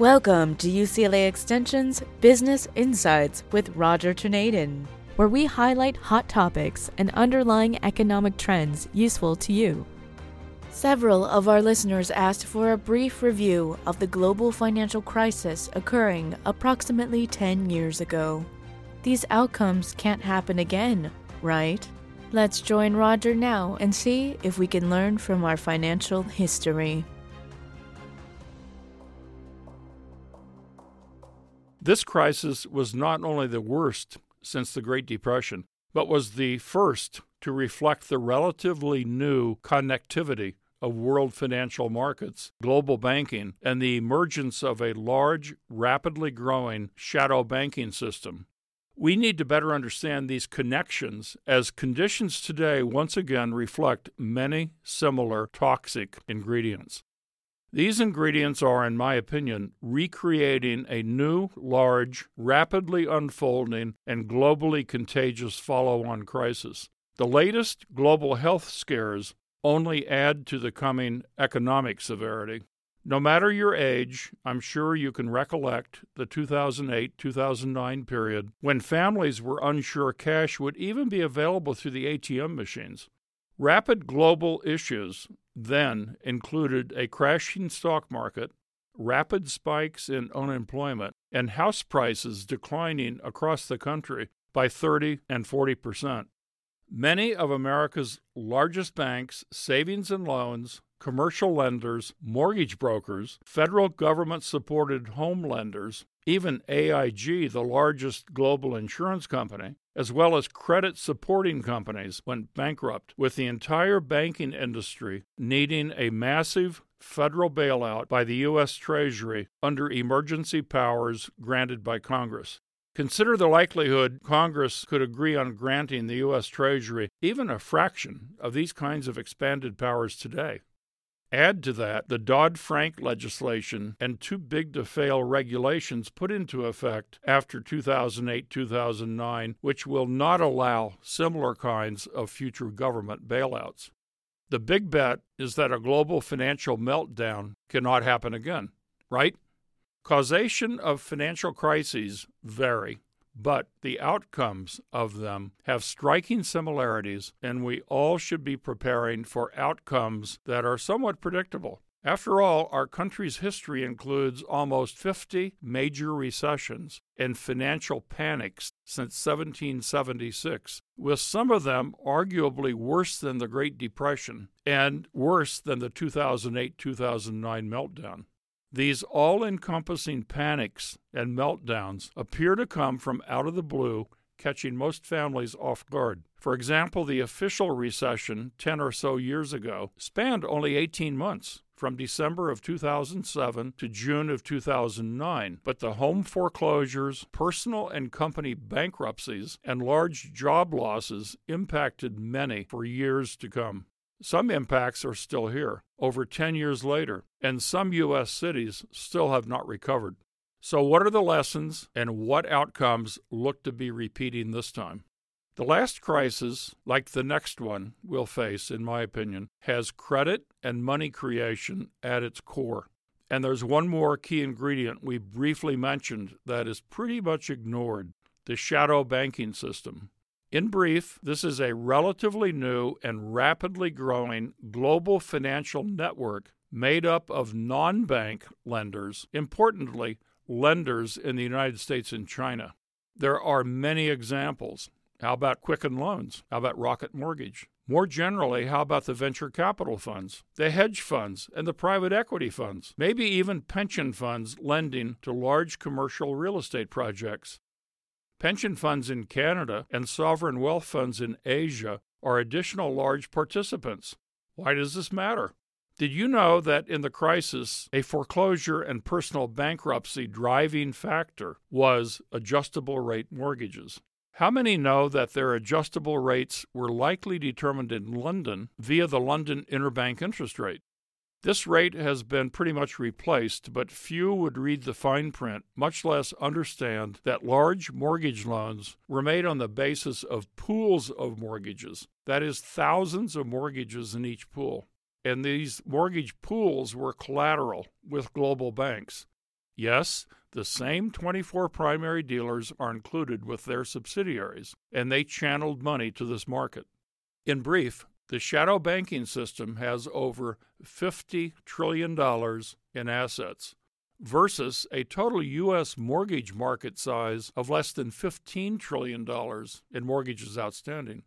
Welcome to UCLA Extension's Business Insights with Roger Torneden, where we highlight hot topics and underlying economic trends useful to you. Several of our listeners asked for a brief review of the global financial crisis occurring approximately 10 years ago. These outcomes can't happen again, right? Let's join Roger now and see if we can learn from our financial history. This crisis was not only the worst since the Great Depression, but was the first to reflect the relatively new connectivity of world financial markets, global banking, and the emergence of a large, rapidly growing shadow banking system. We need to better understand these connections as conditions today once again reflect many similar toxic ingredients. These ingredients are, in my opinion, recreating a new, large, rapidly unfolding, and globally contagious follow on crisis. The latest global health scares only add to the coming economic severity. No matter your age, I'm sure you can recollect the 2008 2009 period when families were unsure cash would even be available through the ATM machines. Rapid global issues then included a crashing stock market, rapid spikes in unemployment, and house prices declining across the country by 30 and 40 percent. Many of America's largest banks, savings and loans, commercial lenders, mortgage brokers, federal government supported home lenders, even AIG, the largest global insurance company, as well as credit supporting companies, went bankrupt, with the entire banking industry needing a massive federal bailout by the U.S. Treasury under emergency powers granted by Congress. Consider the likelihood Congress could agree on granting the U.S. Treasury even a fraction of these kinds of expanded powers today. Add to that the Dodd Frank legislation and too big to fail regulations put into effect after 2008 2009, which will not allow similar kinds of future government bailouts. The big bet is that a global financial meltdown cannot happen again, right? Causation of financial crises vary, but the outcomes of them have striking similarities, and we all should be preparing for outcomes that are somewhat predictable. After all, our country's history includes almost 50 major recessions and financial panics since 1776, with some of them arguably worse than the Great Depression and worse than the 2008 2009 meltdown. These all encompassing panics and meltdowns appear to come from out of the blue, catching most families off guard. For example, the official recession 10 or so years ago spanned only 18 months, from December of 2007 to June of 2009. But the home foreclosures, personal and company bankruptcies, and large job losses impacted many for years to come. Some impacts are still here, over 10 years later, and some U.S. cities still have not recovered. So, what are the lessons and what outcomes look to be repeating this time? The last crisis, like the next one we'll face, in my opinion, has credit and money creation at its core. And there's one more key ingredient we briefly mentioned that is pretty much ignored the shadow banking system. In brief, this is a relatively new and rapidly growing global financial network made up of non bank lenders, importantly, lenders in the United States and China. There are many examples. How about Quicken Loans? How about Rocket Mortgage? More generally, how about the venture capital funds, the hedge funds, and the private equity funds? Maybe even pension funds lending to large commercial real estate projects. Pension funds in Canada and sovereign wealth funds in Asia are additional large participants. Why does this matter? Did you know that in the crisis, a foreclosure and personal bankruptcy driving factor was adjustable rate mortgages? How many know that their adjustable rates were likely determined in London via the London interbank interest rate? This rate has been pretty much replaced, but few would read the fine print, much less understand that large mortgage loans were made on the basis of pools of mortgages, that is, thousands of mortgages in each pool. And these mortgage pools were collateral with global banks. Yes, the same 24 primary dealers are included with their subsidiaries, and they channeled money to this market. In brief, the shadow banking system has over $50 trillion in assets versus a total U.S. mortgage market size of less than $15 trillion in mortgages outstanding.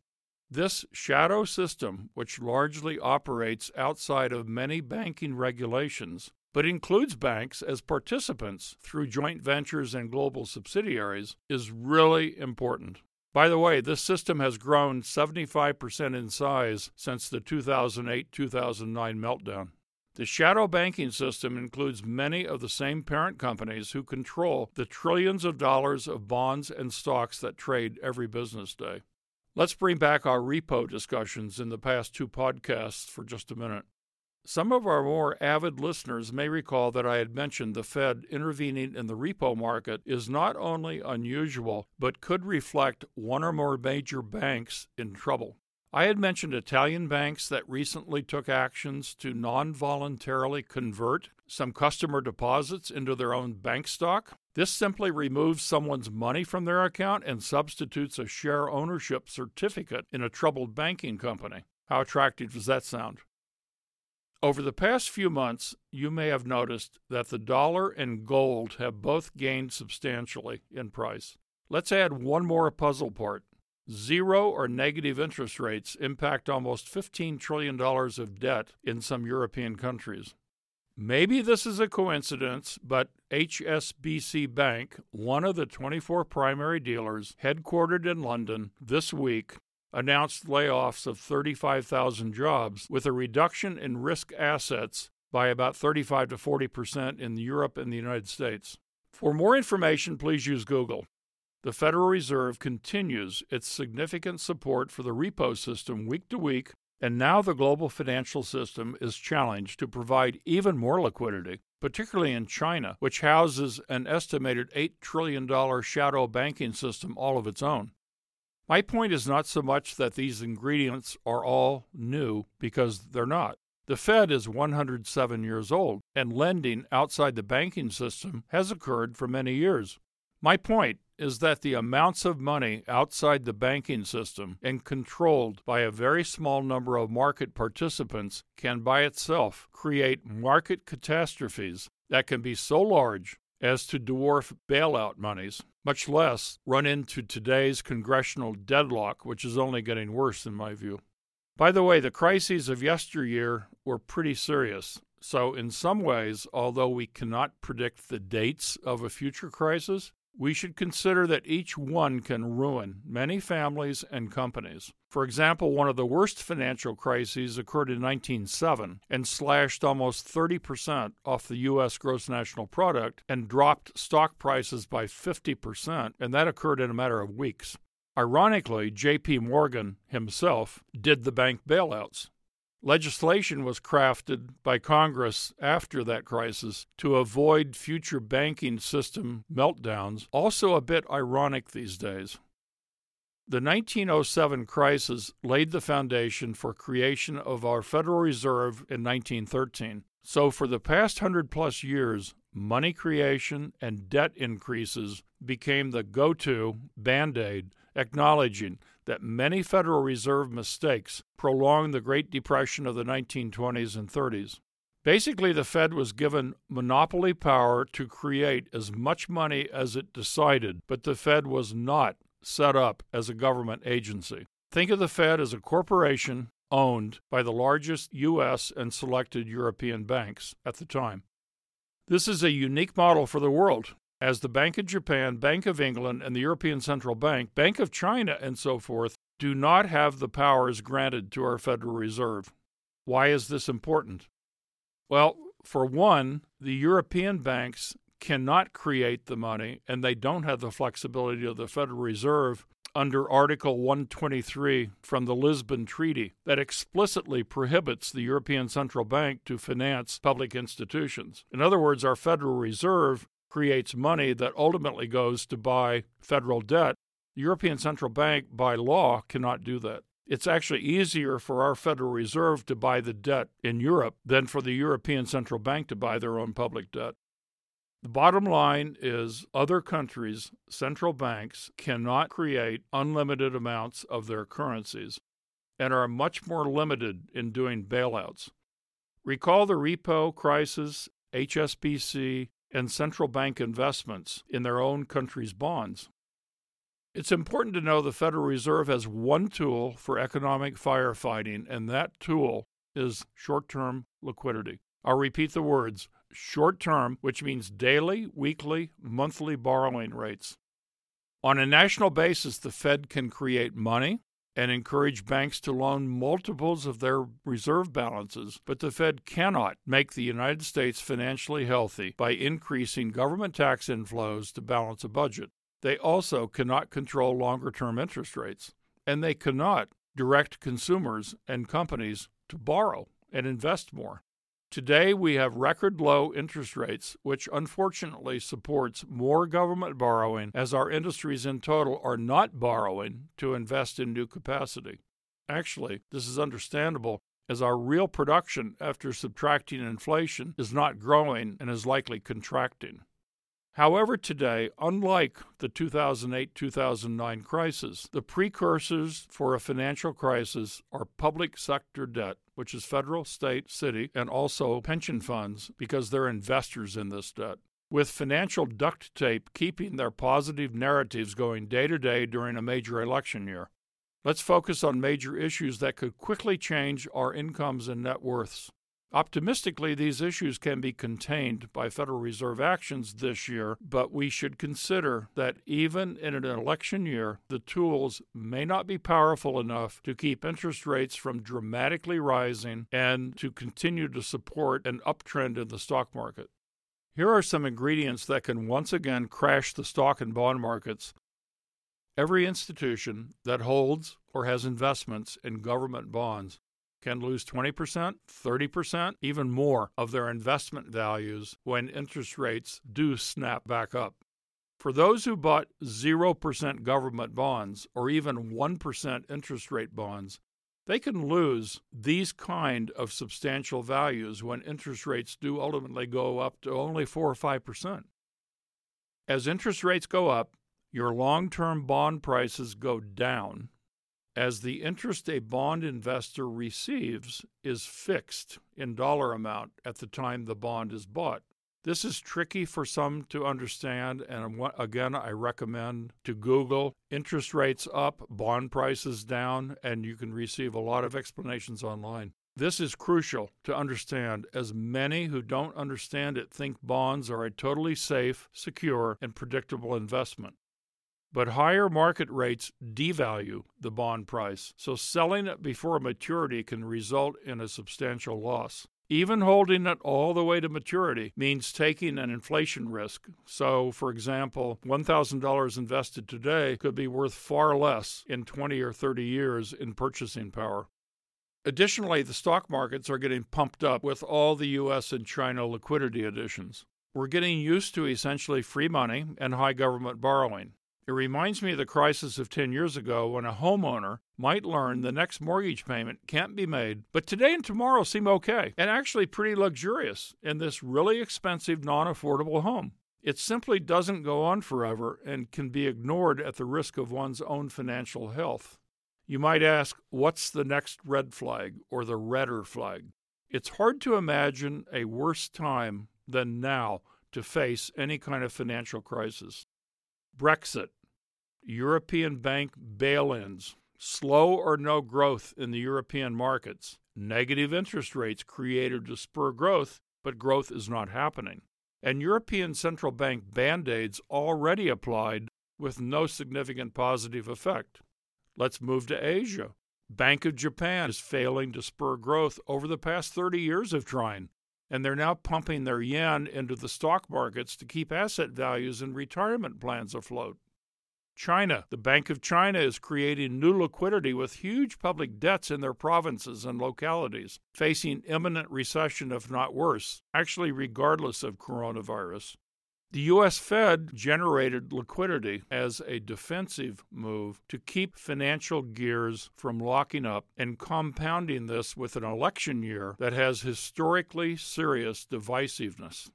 This shadow system, which largely operates outside of many banking regulations, but includes banks as participants through joint ventures and global subsidiaries, is really important. By the way, this system has grown 75% in size since the 2008 2009 meltdown. The shadow banking system includes many of the same parent companies who control the trillions of dollars of bonds and stocks that trade every business day. Let's bring back our repo discussions in the past two podcasts for just a minute. Some of our more avid listeners may recall that I had mentioned the Fed intervening in the repo market is not only unusual, but could reflect one or more major banks in trouble. I had mentioned Italian banks that recently took actions to non voluntarily convert some customer deposits into their own bank stock. This simply removes someone's money from their account and substitutes a share ownership certificate in a troubled banking company. How attractive does that sound? Over the past few months, you may have noticed that the dollar and gold have both gained substantially in price. Let's add one more puzzle part Zero or negative interest rates impact almost $15 trillion of debt in some European countries. Maybe this is a coincidence, but HSBC Bank, one of the 24 primary dealers headquartered in London, this week announced layoffs of 35,000 jobs with a reduction in risk assets by about 35 to 40 percent in Europe and the United States. For more information, please use Google. The Federal Reserve continues its significant support for the repo system week to week, and now the global financial system is challenged to provide even more liquidity, particularly in China, which houses an estimated $8 trillion shadow banking system all of its own. My point is not so much that these ingredients are all new, because they're not. The Fed is 107 years old, and lending outside the banking system has occurred for many years. My point is that the amounts of money outside the banking system and controlled by a very small number of market participants can by itself create market catastrophes that can be so large as to dwarf bailout monies, much less run into today's congressional deadlock, which is only getting worse in my view. By the way, the crises of yesteryear were pretty serious. So, in some ways, although we cannot predict the dates of a future crisis, we should consider that each one can ruin many families and companies. For example, one of the worst financial crises occurred in 1907 and slashed almost 30% off the U.S. gross national product and dropped stock prices by 50%, and that occurred in a matter of weeks. Ironically, J.P. Morgan himself did the bank bailouts. Legislation was crafted by Congress after that crisis to avoid future banking system meltdowns, also a bit ironic these days. The 1907 crisis laid the foundation for creation of our Federal Reserve in 1913. So for the past 100 plus years, money creation and debt increases became the go-to band-aid acknowledging that many Federal Reserve mistakes prolonged the Great Depression of the 1920s and 30s. Basically, the Fed was given monopoly power to create as much money as it decided, but the Fed was not set up as a government agency. Think of the Fed as a corporation owned by the largest U.S. and selected European banks at the time. This is a unique model for the world as the Bank of Japan, Bank of England, and the European Central Bank, Bank of China, and so forth, do not have the powers granted to our Federal Reserve. Why is this important? Well, for one, the European banks cannot create the money, and they don't have the flexibility of the Federal Reserve under Article 123 from the Lisbon Treaty that explicitly prohibits the European Central Bank to finance public institutions. In other words, our Federal Reserve creates money that ultimately goes to buy federal debt. The European Central Bank, by law, cannot do that. It's actually easier for our Federal Reserve to buy the debt in Europe than for the European Central Bank to buy their own public debt. The bottom line is other countries' central banks cannot create unlimited amounts of their currencies and are much more limited in doing bailouts. Recall the repo crisis, HSBC, and central bank investments in their own country's bonds. It's important to know the Federal Reserve has one tool for economic firefighting, and that tool is short term liquidity. I'll repeat the words short term, which means daily, weekly, monthly borrowing rates. On a national basis, the Fed can create money and encourage banks to loan multiples of their reserve balances, but the Fed cannot make the United States financially healthy by increasing government tax inflows to balance a budget. They also cannot control longer term interest rates, and they cannot direct consumers and companies to borrow and invest more. Today, we have record low interest rates, which unfortunately supports more government borrowing as our industries in total are not borrowing to invest in new capacity. Actually, this is understandable as our real production, after subtracting inflation, is not growing and is likely contracting. However, today, unlike the 2008 2009 crisis, the precursors for a financial crisis are public sector debt, which is federal, state, city, and also pension funds because they're investors in this debt. With financial duct tape keeping their positive narratives going day to day during a major election year. Let's focus on major issues that could quickly change our incomes and net worths. Optimistically, these issues can be contained by Federal Reserve actions this year, but we should consider that even in an election year, the tools may not be powerful enough to keep interest rates from dramatically rising and to continue to support an uptrend in the stock market. Here are some ingredients that can once again crash the stock and bond markets. Every institution that holds or has investments in government bonds can lose 20%, 30%, even more of their investment values when interest rates do snap back up. For those who bought 0% government bonds or even 1% interest rate bonds, they can lose these kind of substantial values when interest rates do ultimately go up to only 4 or 5%. As interest rates go up, your long term bond prices go down as the interest a bond investor receives is fixed in dollar amount at the time the bond is bought. This is tricky for some to understand, and again, I recommend to Google interest rates up, bond prices down, and you can receive a lot of explanations online. This is crucial to understand, as many who don't understand it think bonds are a totally safe, secure, and predictable investment. But higher market rates devalue the bond price, so selling it before maturity can result in a substantial loss. Even holding it all the way to maturity means taking an inflation risk. So, for example, $1,000 invested today could be worth far less in 20 or 30 years in purchasing power. Additionally, the stock markets are getting pumped up with all the US and China liquidity additions. We're getting used to essentially free money and high government borrowing. It reminds me of the crisis of 10 years ago when a homeowner might learn the next mortgage payment can't be made, but today and tomorrow seem okay and actually pretty luxurious in this really expensive, non affordable home. It simply doesn't go on forever and can be ignored at the risk of one's own financial health. You might ask, what's the next red flag or the redder flag? It's hard to imagine a worse time than now to face any kind of financial crisis. Brexit, European bank bail ins, slow or no growth in the European markets, negative interest rates created to spur growth, but growth is not happening, and European central bank band aids already applied with no significant positive effect. Let's move to Asia. Bank of Japan is failing to spur growth over the past 30 years of trying, and they're now pumping their yen into the stock markets to keep asset values and retirement plans afloat. China, the Bank of China, is creating new liquidity with huge public debts in their provinces and localities, facing imminent recession, if not worse, actually, regardless of coronavirus. The U.S. Fed generated liquidity as a defensive move to keep financial gears from locking up and compounding this with an election year that has historically serious divisiveness.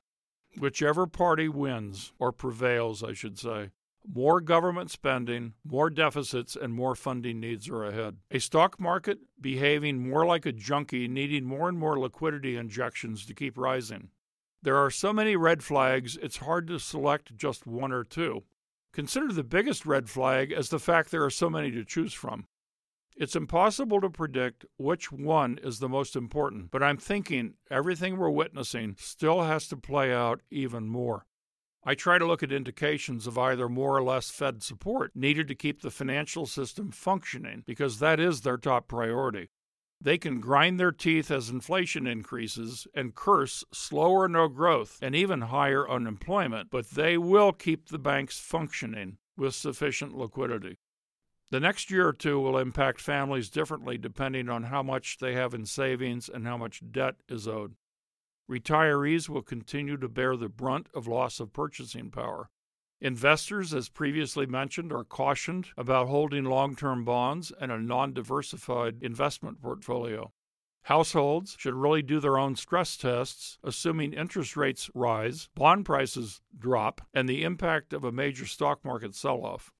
Whichever party wins, or prevails, I should say, more government spending, more deficits, and more funding needs are ahead. A stock market behaving more like a junkie, needing more and more liquidity injections to keep rising. There are so many red flags, it's hard to select just one or two. Consider the biggest red flag as the fact there are so many to choose from. It's impossible to predict which one is the most important, but I'm thinking everything we're witnessing still has to play out even more. I try to look at indications of either more or less Fed support needed to keep the financial system functioning because that is their top priority. They can grind their teeth as inflation increases and curse slower or no growth and even higher unemployment, but they will keep the banks functioning with sufficient liquidity. The next year or two will impact families differently depending on how much they have in savings and how much debt is owed. Retirees will continue to bear the brunt of loss of purchasing power. Investors, as previously mentioned, are cautioned about holding long term bonds and a non diversified investment portfolio. Households should really do their own stress tests, assuming interest rates rise, bond prices drop, and the impact of a major stock market sell off.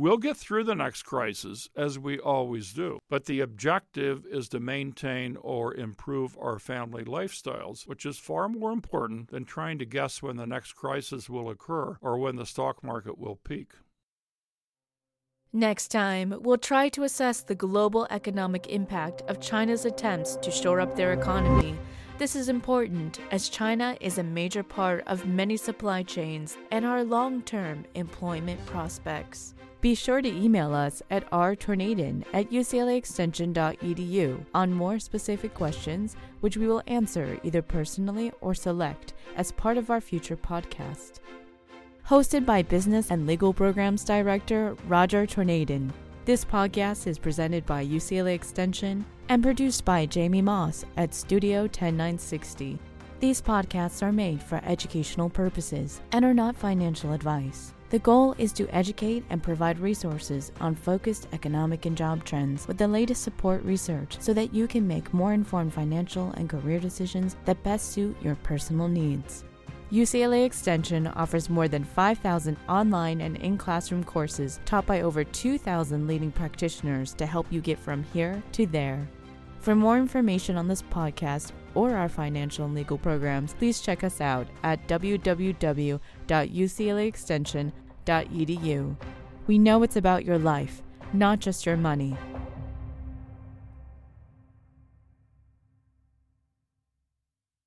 We'll get through the next crisis, as we always do, but the objective is to maintain or improve our family lifestyles, which is far more important than trying to guess when the next crisis will occur or when the stock market will peak. Next time, we'll try to assess the global economic impact of China's attempts to shore up their economy this is important as China is a major part of many supply chains and our long term employment prospects. Be sure to email us at rtorneden at uclaextension.edu on more specific questions, which we will answer either personally or select as part of our future podcast. Hosted by Business and Legal Programs Director Roger Torneden. This podcast is presented by UCLA Extension and produced by Jamie Moss at Studio 10960. These podcasts are made for educational purposes and are not financial advice. The goal is to educate and provide resources on focused economic and job trends with the latest support research so that you can make more informed financial and career decisions that best suit your personal needs. UCLA Extension offers more than 5,000 online and in classroom courses taught by over 2,000 leading practitioners to help you get from here to there. For more information on this podcast or our financial and legal programs, please check us out at www.uclaextension.edu. We know it's about your life, not just your money.